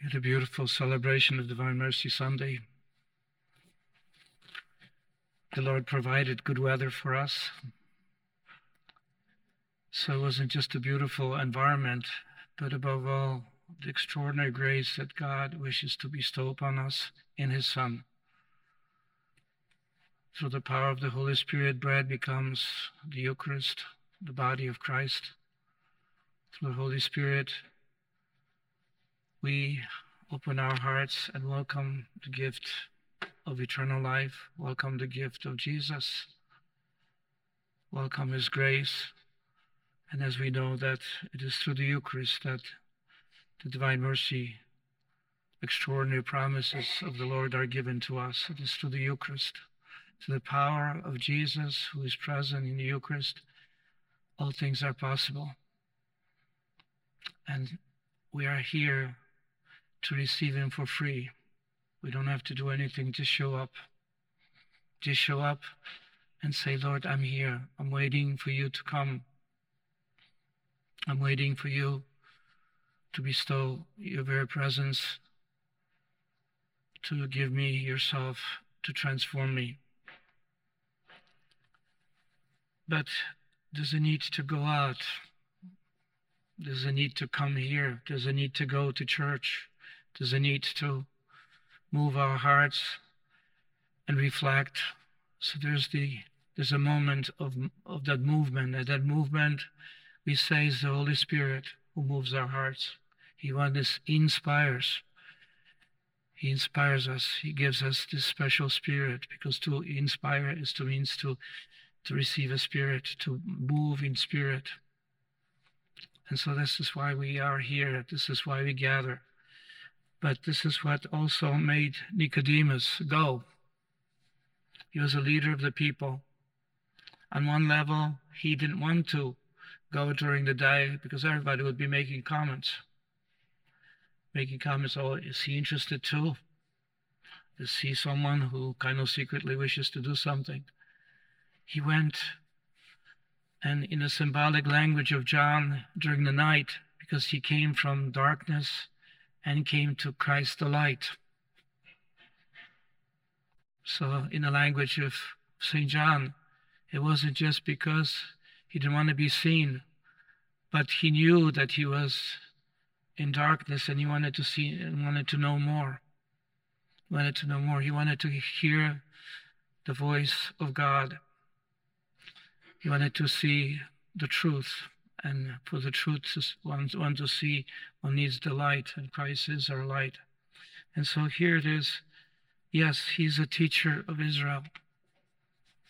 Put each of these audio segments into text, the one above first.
We had a beautiful celebration of Divine Mercy Sunday. The Lord provided good weather for us. So it wasn't just a beautiful environment, but above all, the extraordinary grace that God wishes to bestow upon us in His Son. Through the power of the Holy Spirit, bread becomes the Eucharist, the body of Christ. Through the Holy Spirit, we open our hearts and welcome the gift of eternal life, welcome the gift of Jesus, welcome His grace. And as we know that it is through the Eucharist that the divine mercy, extraordinary promises of the Lord are given to us. It is through the Eucharist, to the power of Jesus who is present in the Eucharist, all things are possible. And we are here to receive Him for free. We don't have to do anything, just show up. Just show up and say, Lord, I'm here. I'm waiting for you to come. I'm waiting for you to bestow your very presence, to give me yourself, to transform me. But there's a need to go out. There's a need to come here. There's a need to go to church. There's a need to move our hearts and reflect. So there's the there's a moment of of that movement. And that movement we say is the Holy Spirit who moves our hearts. He wants inspires. He inspires us. He gives us this special spirit because to inspire is to means to to receive a spirit, to move in spirit. And so this is why we are here. This is why we gather. But this is what also made Nicodemus go. He was a leader of the people. On one level, he didn't want to go during the day because everybody would be making comments. Making comments, oh, is he interested too? Is he someone who kind of secretly wishes to do something? He went and in a symbolic language of John during the night, because he came from darkness and came to Christ the light. So, in the language of St. John, it wasn't just because he didn't want to be seen, but he knew that he was in darkness and he wanted to see and wanted to know more. He wanted to know more. He wanted to hear the voice of God. He wanted to see the truth. And for the truth, one, one to see, one needs the light, and Christ is our light. And so here it is. Yes, he's a teacher of Israel.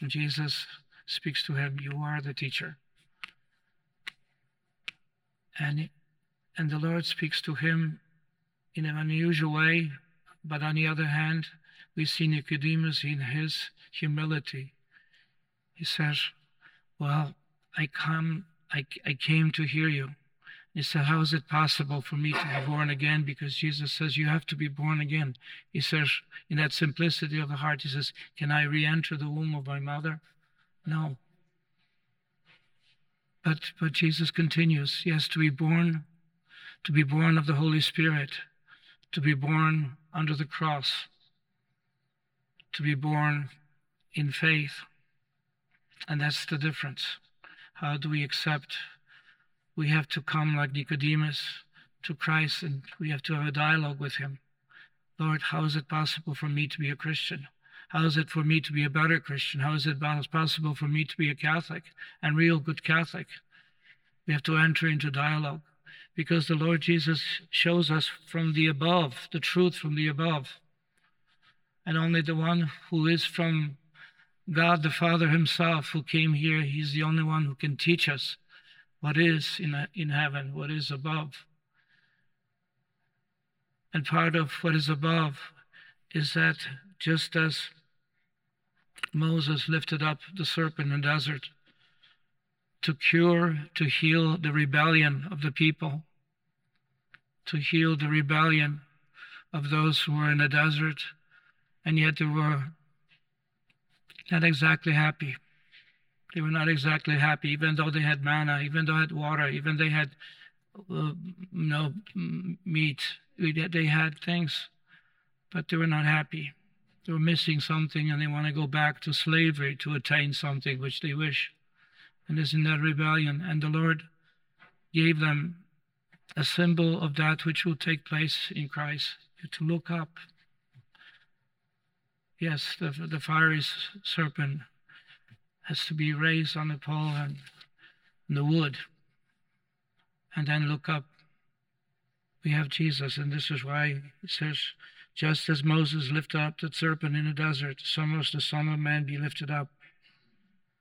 And Jesus speaks to him, You are the teacher. And, and the Lord speaks to him in an unusual way, but on the other hand, we see Nicodemus in his humility. He says, Well, I come I, I came to hear you. He said, How is it possible for me to be born again? Because Jesus says, You have to be born again. He says, in that simplicity of the heart, He says, Can I re enter the womb of my mother? No. But, but Jesus continues, Yes, to be born, to be born of the Holy Spirit, to be born under the cross, to be born in faith. And that's the difference. How do we accept? We have to come like Nicodemus to Christ and we have to have a dialogue with him. Lord, how is it possible for me to be a Christian? How is it for me to be a better Christian? How is it possible for me to be a Catholic and real good Catholic? We have to enter into dialogue because the Lord Jesus shows us from the above, the truth from the above. And only the one who is from God the Father Himself who came here, He's the only one who can teach us what is in, in heaven, what is above. And part of what is above is that just as Moses lifted up the serpent in the desert to cure, to heal the rebellion of the people, to heal the rebellion of those who were in the desert, and yet there were not exactly happy. They were not exactly happy, even though they had manna, even though they had water, even they had uh, know meat. they had things, but they were not happy. They were missing something and they want to go back to slavery to attain something which they wish. And is in that rebellion. And the Lord gave them a symbol of that which will take place in Christ to look up. Yes, the, the fiery serpent has to be raised on the pole and the wood, and then look up. We have Jesus, and this is why it says, just as Moses lifted up the serpent in the desert, so must the Son of Man be lifted up,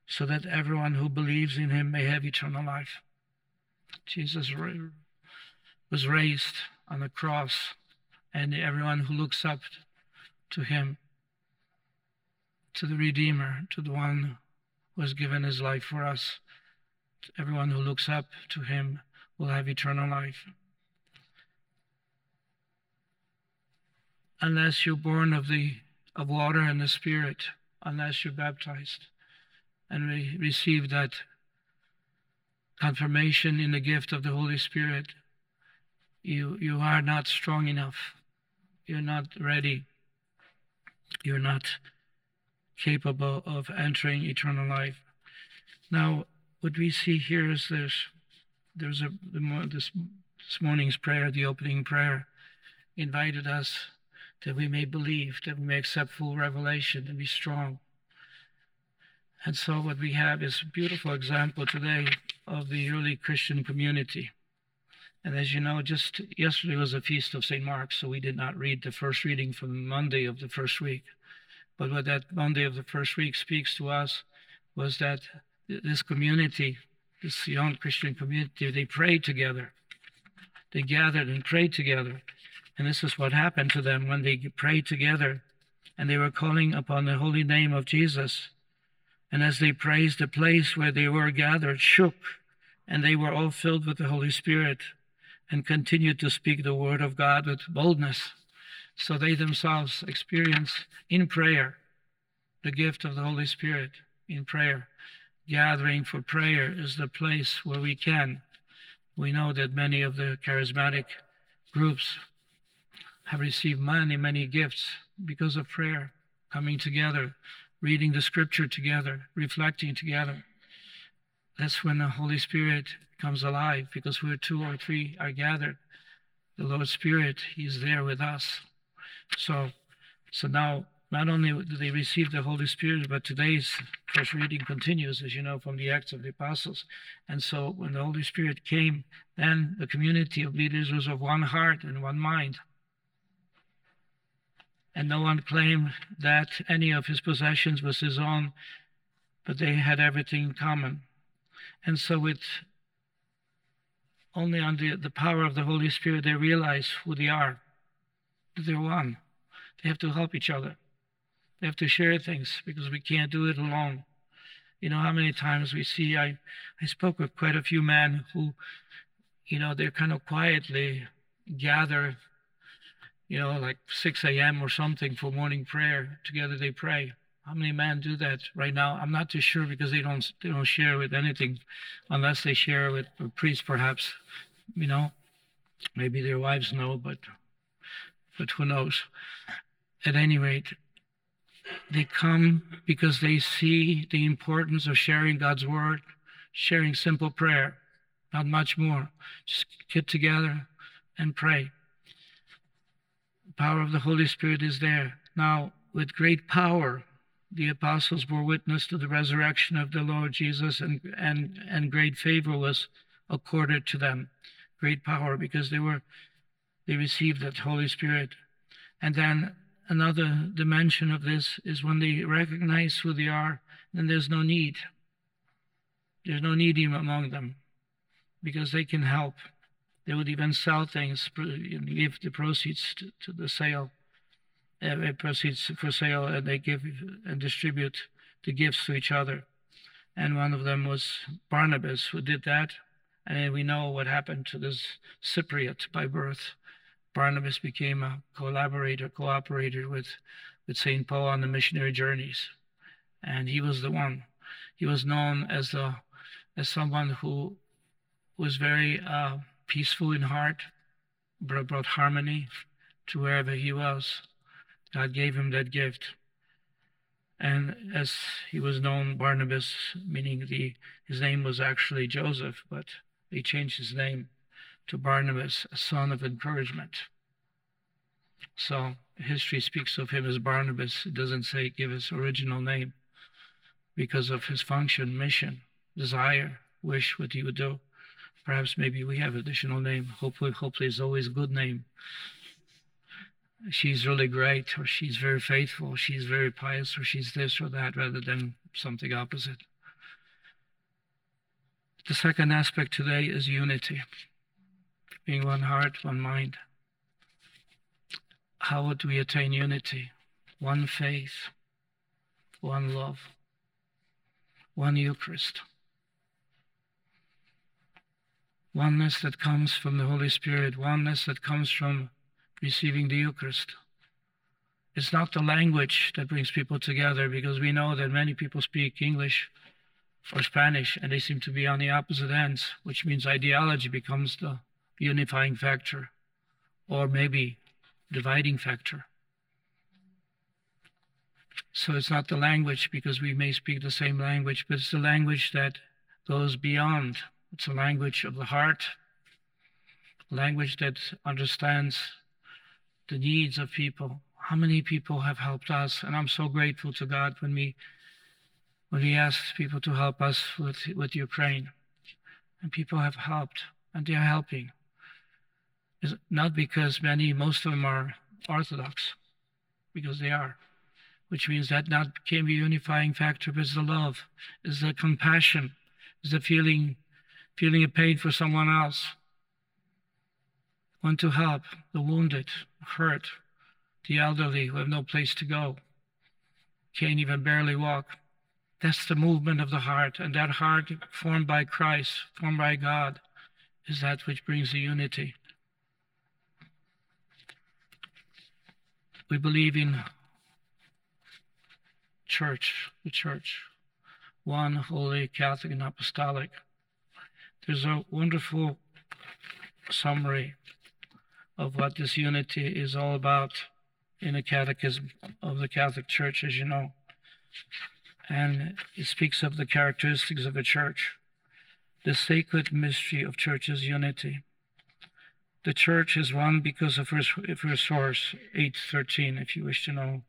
so that everyone who believes in him may have eternal life. Jesus was raised on the cross, and everyone who looks up to him, to the Redeemer, to the one who has given his life for us, everyone who looks up to him will have eternal life. Unless you're born of the of water and the Spirit, unless you're baptized and we receive that confirmation in the gift of the Holy Spirit, you you are not strong enough. You're not ready. You're not capable of entering eternal life. Now, what we see here is there's there's a this this morning's prayer, the opening prayer, invited us that we may believe, that we may accept full revelation and be strong. And so what we have is a beautiful example today of the early Christian community. And as you know, just yesterday was a feast of St. Mark, so we did not read the first reading from Monday of the first week. But what that Monday of the first week speaks to us was that this community, this young Christian community, they prayed together. They gathered and prayed together. And this is what happened to them when they prayed together and they were calling upon the holy name of Jesus. And as they praised, the place where they were gathered shook, and they were all filled with the Holy Spirit and continued to speak the word of God with boldness. So they themselves experience in prayer the gift of the Holy Spirit in prayer gathering for prayer is the place where we can. We know that many of the charismatic groups have received many, many gifts because of prayer, coming together, reading the scripture together, reflecting together. That's when the Holy Spirit comes alive because where two or three are gathered, the Lord Spirit, He's there with us. So, so now not only do they receive the Holy Spirit, but today's first reading continues, as you know, from the Acts of the Apostles. And so when the Holy Spirit came, then the community of leaders was of one heart and one mind. And no one claimed that any of his possessions was his own, but they had everything in common. And so with only under the power of the Holy Spirit, they realize who they are, that they're one. They have to help each other. They have to share things because we can't do it alone. You know how many times we see, I, I spoke with quite a few men who, you know, they're kind of quietly gather, you know, like 6 a.m. or something for morning prayer. Together they pray. How many men do that right now? I'm not too sure because they don't they don't share with anything, unless they share with a priest, perhaps. You know, maybe their wives know, but but who knows? At any rate, they come because they see the importance of sharing God's word, sharing simple prayer, not much more. Just get together and pray. The power of the Holy Spirit is there. Now, with great power, the apostles bore witness to the resurrection of the Lord Jesus, and, and, and great favor was accorded to them. Great power because they were they receive that Holy Spirit. And then another dimension of this is when they recognize who they are, then there's no need. There's no need even among them because they can help. They would even sell things, give the proceeds to, to the sale, uh, proceeds for sale, and they give and distribute the gifts to each other. And one of them was Barnabas, who did that. And we know what happened to this Cypriot by birth. Barnabas became a collaborator, cooperator with, with St. Paul on the missionary journeys. And he was the one. He was known as the as someone who was very uh, peaceful in heart, brought brought harmony to wherever he was. God gave him that gift. And as he was known, Barnabas, meaning the his name was actually Joseph, but he changed his name to Barnabas, a son of encouragement. So history speaks of him as Barnabas. It doesn't say give his original name because of his function, mission, desire, wish, what he would do. Perhaps maybe we have additional name. Hopefully, hopefully it's always a good name. She's really great, or she's very faithful, she's very pious, or she's this or that, rather than something opposite. The second aspect today is unity, being one heart, one mind. How would we attain unity? One faith, one love, one Eucharist. Oneness that comes from the Holy Spirit, oneness that comes from receiving the Eucharist. It's not the language that brings people together because we know that many people speak English or Spanish and they seem to be on the opposite ends, which means ideology becomes the unifying factor or maybe dividing factor. So it's not the language because we may speak the same language, but it's the language that goes beyond. It's a language of the heart, language that understands the needs of people. How many people have helped us? And I'm so grateful to God when we when we asked people to help us with, with Ukraine. And people have helped and they are helping. Not because many, most of them are Orthodox, because they are, which means that not can be a unifying factor, but the love, is the compassion, is the feeling, feeling a pain for someone else, want to help the wounded, hurt, the elderly who have no place to go, can't even barely walk. That's the movement of the heart, and that heart formed by Christ, formed by God, is that which brings the unity. We believe in church, the church, one holy Catholic and apostolic. There's a wonderful summary of what this unity is all about in the Catechism of the Catholic Church, as you know. And it speaks of the characteristics of a church, the sacred mystery of church's unity. The church is one because of her, her source, 813, if you wish to know.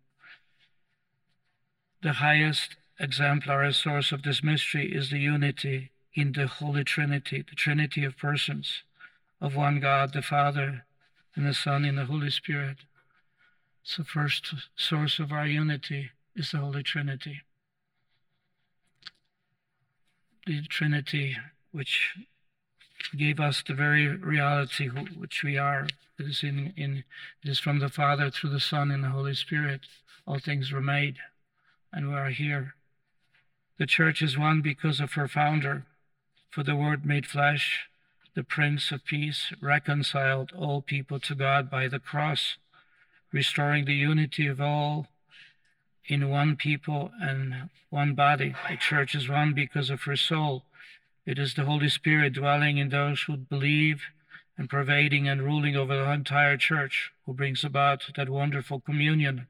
The highest exemplary source of this mystery is the unity in the Holy Trinity, the Trinity of persons, of one God, the Father, and the Son, and the Holy Spirit. So, first source of our unity is the Holy Trinity. The Trinity, which gave us the very reality which we are. It is in, in it is from the Father through the Son and the Holy Spirit. All things were made, and we are here. The church is one because of her founder, for the Word made flesh the Prince of Peace, reconciled all people to God by the cross, restoring the unity of all in one people and one body. The church is one because of her soul. It is the Holy Spirit dwelling in those who believe and pervading and ruling over the entire church who brings about that wonderful communion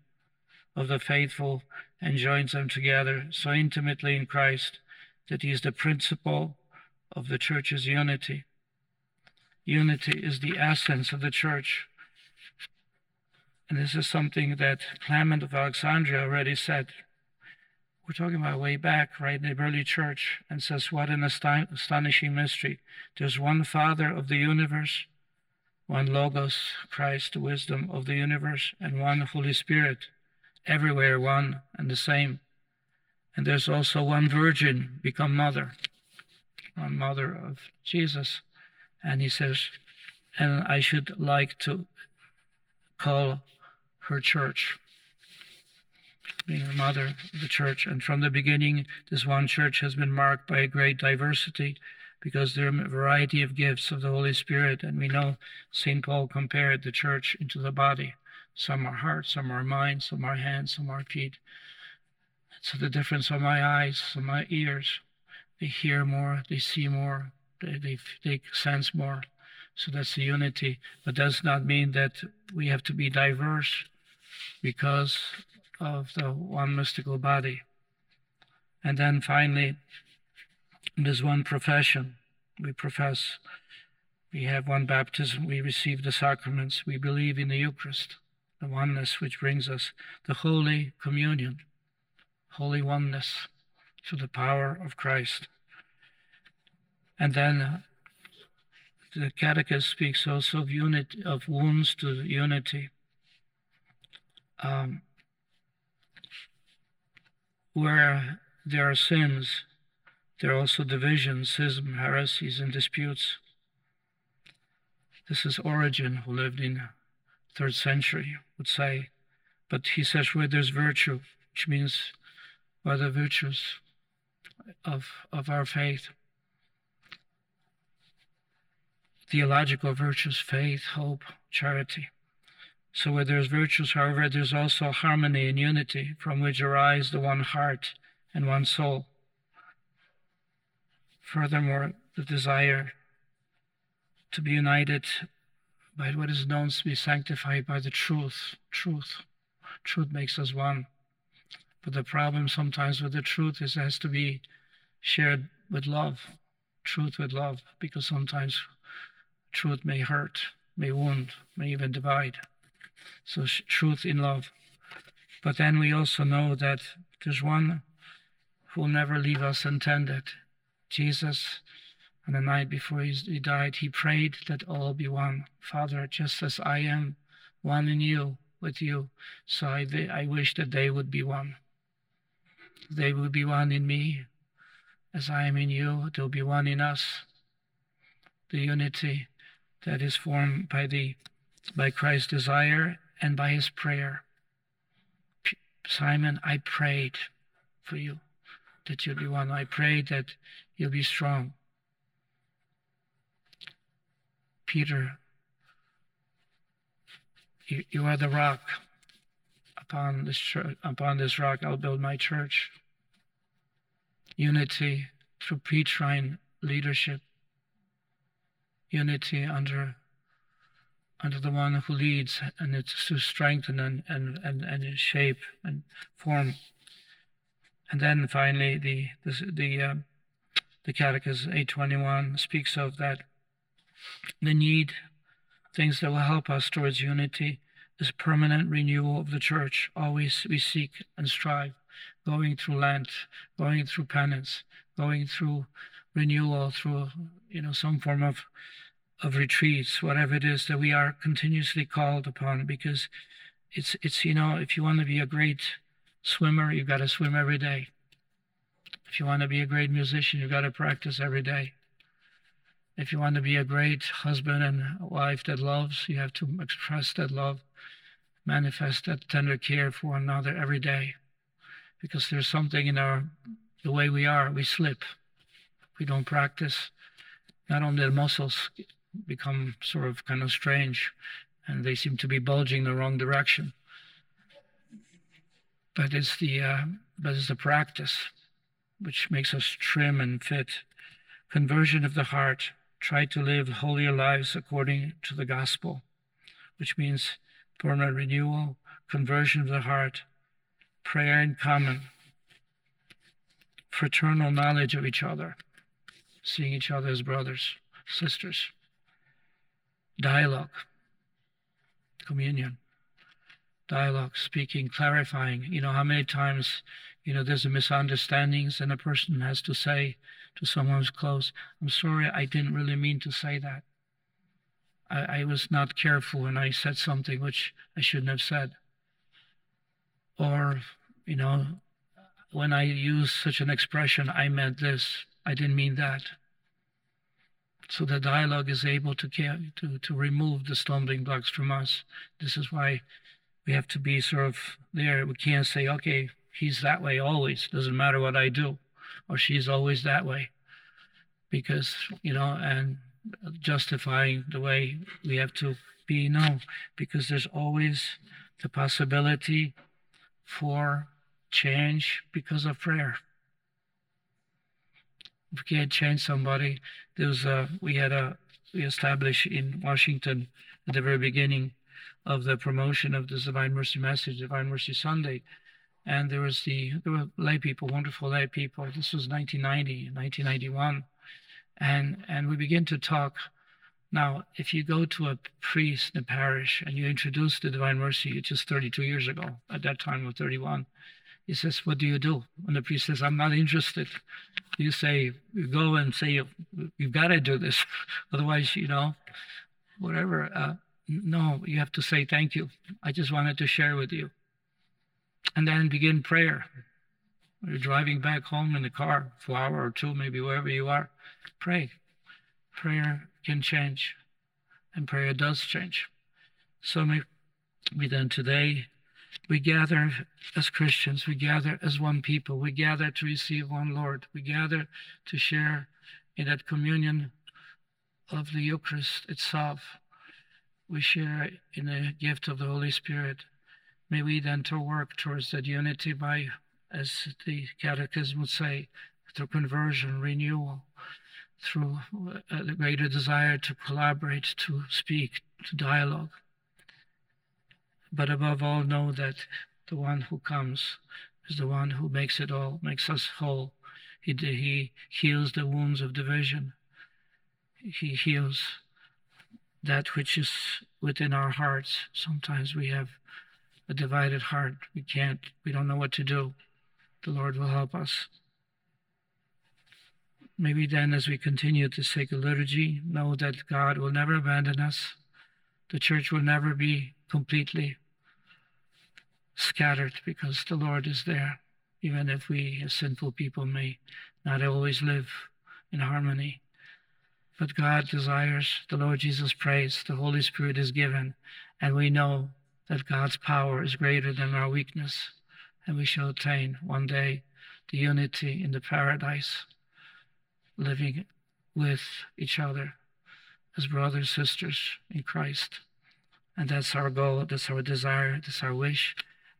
of the faithful and joins them together so intimately in Christ that he is the principle of the church's unity. Unity is the essence of the church. And this is something that Clement of Alexandria already said. We're talking about way back, right, in the early church, and says, What an astonishing mystery. There's one Father of the universe, one Logos, Christ, the wisdom of the universe, and one Holy Spirit, everywhere one and the same. And there's also one Virgin become mother, one mother of Jesus. And he says, and I should like to call her church, being the mother of the church. And from the beginning, this one church has been marked by a great diversity because there are a variety of gifts of the Holy Spirit. And we know St. Paul compared the church into the body. Some are heart, some are mind, some are hands, some are feet. So the difference are my eyes, some my ears. They hear more, they see more, they, they, they sense more. So that's the unity. But does not mean that we have to be diverse because of the one mystical body. And then finally, there's one profession. We profess. We have one baptism. We receive the sacraments. We believe in the Eucharist, the oneness which brings us the Holy Communion, holy oneness through the power of Christ. And then the Catechism speaks also of unity, of wounds to unity. Um, where there are sins, there are also divisions, schism, heresies, and disputes. This is Origen, who lived in third century, would say. But he says where there's virtue, which means by the virtues of, of our faith. Theological virtues, faith, hope, charity. So where there's virtues, however, there's also harmony and unity from which arise the one heart and one soul. Furthermore, the desire to be united by what is known to be sanctified by the truth. Truth. Truth makes us one. But the problem sometimes with the truth is it has to be shared with love. Truth with love, because sometimes truth may hurt, may wound, may even divide. So truth in love. But then we also know that there's one who will never leave us untended. Jesus, on the night before he died, he prayed that all be one. Father, just as I am one in you, with you, so I, I wish that they would be one. They would be one in me, as I am in you, they'll be one in us. The unity that is formed by the by Christ's desire and by his prayer. Simon, I prayed for you that you'll be one. I prayed that you'll be strong. Peter, you, you are the rock. Upon this church, upon this rock, I'll build my church. Unity through Petrine leadership. Unity under under the one who leads, and it's to strengthen and, and, and, and shape and form. And then finally, the the the, uh, the Catechism 821 speaks of that the need, things that will help us towards unity, is permanent renewal of the church. Always we seek and strive, going through Lent, going through penance, going through renewal, through you know some form of of retreats, whatever it is that we are continuously called upon, because it's it's you know if you want to be a great swimmer, you've got to swim every day. If you want to be a great musician, you've got to practice every day. If you want to be a great husband and wife that loves, you have to express that love, manifest that tender care for one another every day. Because there's something in our the way we are, we slip. We don't practice. Not only the muscles become sort of kind of strange and they seem to be bulging the wrong direction. But it's the uh, but it's the practice which makes us trim and fit. Conversion of the heart. Try to live holier lives according to the gospel, which means permanent renewal, conversion of the heart, prayer in common, fraternal knowledge of each other, seeing each other as brothers, sisters dialogue, communion, dialogue, speaking, clarifying. You know, how many times, you know, there's a misunderstandings and a person has to say to someone who's close, I'm sorry, I didn't really mean to say that. I, I was not careful and I said something which I shouldn't have said. Or, you know, when I use such an expression, I meant this, I didn't mean that. So the dialogue is able to, to, to remove the stumbling blocks from us. This is why we have to be sort of there. We can't say, okay, he's that way always. Doesn't matter what I do. Or she's always that way. Because, you know, and justifying the way we have to be. No, because there's always the possibility for change because of prayer if we can't change somebody, there was a, we had a, we established in Washington at the very beginning of the promotion of this Divine Mercy message, Divine Mercy Sunday. And there was the there were lay people, wonderful lay people. This was 1990, 1991, and and we begin to talk. Now, if you go to a priest in a parish and you introduce the Divine Mercy, it's just 32 years ago. At that time, or 31, he says, "What do you do?" And the priest says, "I'm not interested." You say, you go and say, "You've got to do this, otherwise, you know, whatever." Uh, no, you have to say thank you. I just wanted to share with you. And then begin prayer. You're driving back home in the car for hour or two, maybe wherever you are. Pray. Prayer can change, and prayer does change. So we then today we gather as Christians, we gather as one people, we gather to receive one Lord, we gather to share in that communion of the Eucharist itself we share in the gift of the Holy Spirit. May we then to work towards that unity by, as the Catechism would say, through conversion, renewal, through uh, a greater desire to collaborate, to speak, to dialogue. But above all, know that the one who comes is the one who makes it all, makes us whole. He, he heals the wounds of division. He heals that which is within our hearts. Sometimes we have a divided heart. We can't, we don't know what to do. The Lord will help us. Maybe then, as we continue to sacred liturgy, know that God will never abandon us. The church will never be completely scattered because the Lord is there, even if we, as sinful people, may not always live in harmony. But God desires, the Lord Jesus prays, the Holy Spirit is given, and we know that God's power is greater than our weakness, and we shall attain one day the unity in the paradise, living with each other as brothers sisters in Christ. And that's our goal, that's our desire, that's our wish,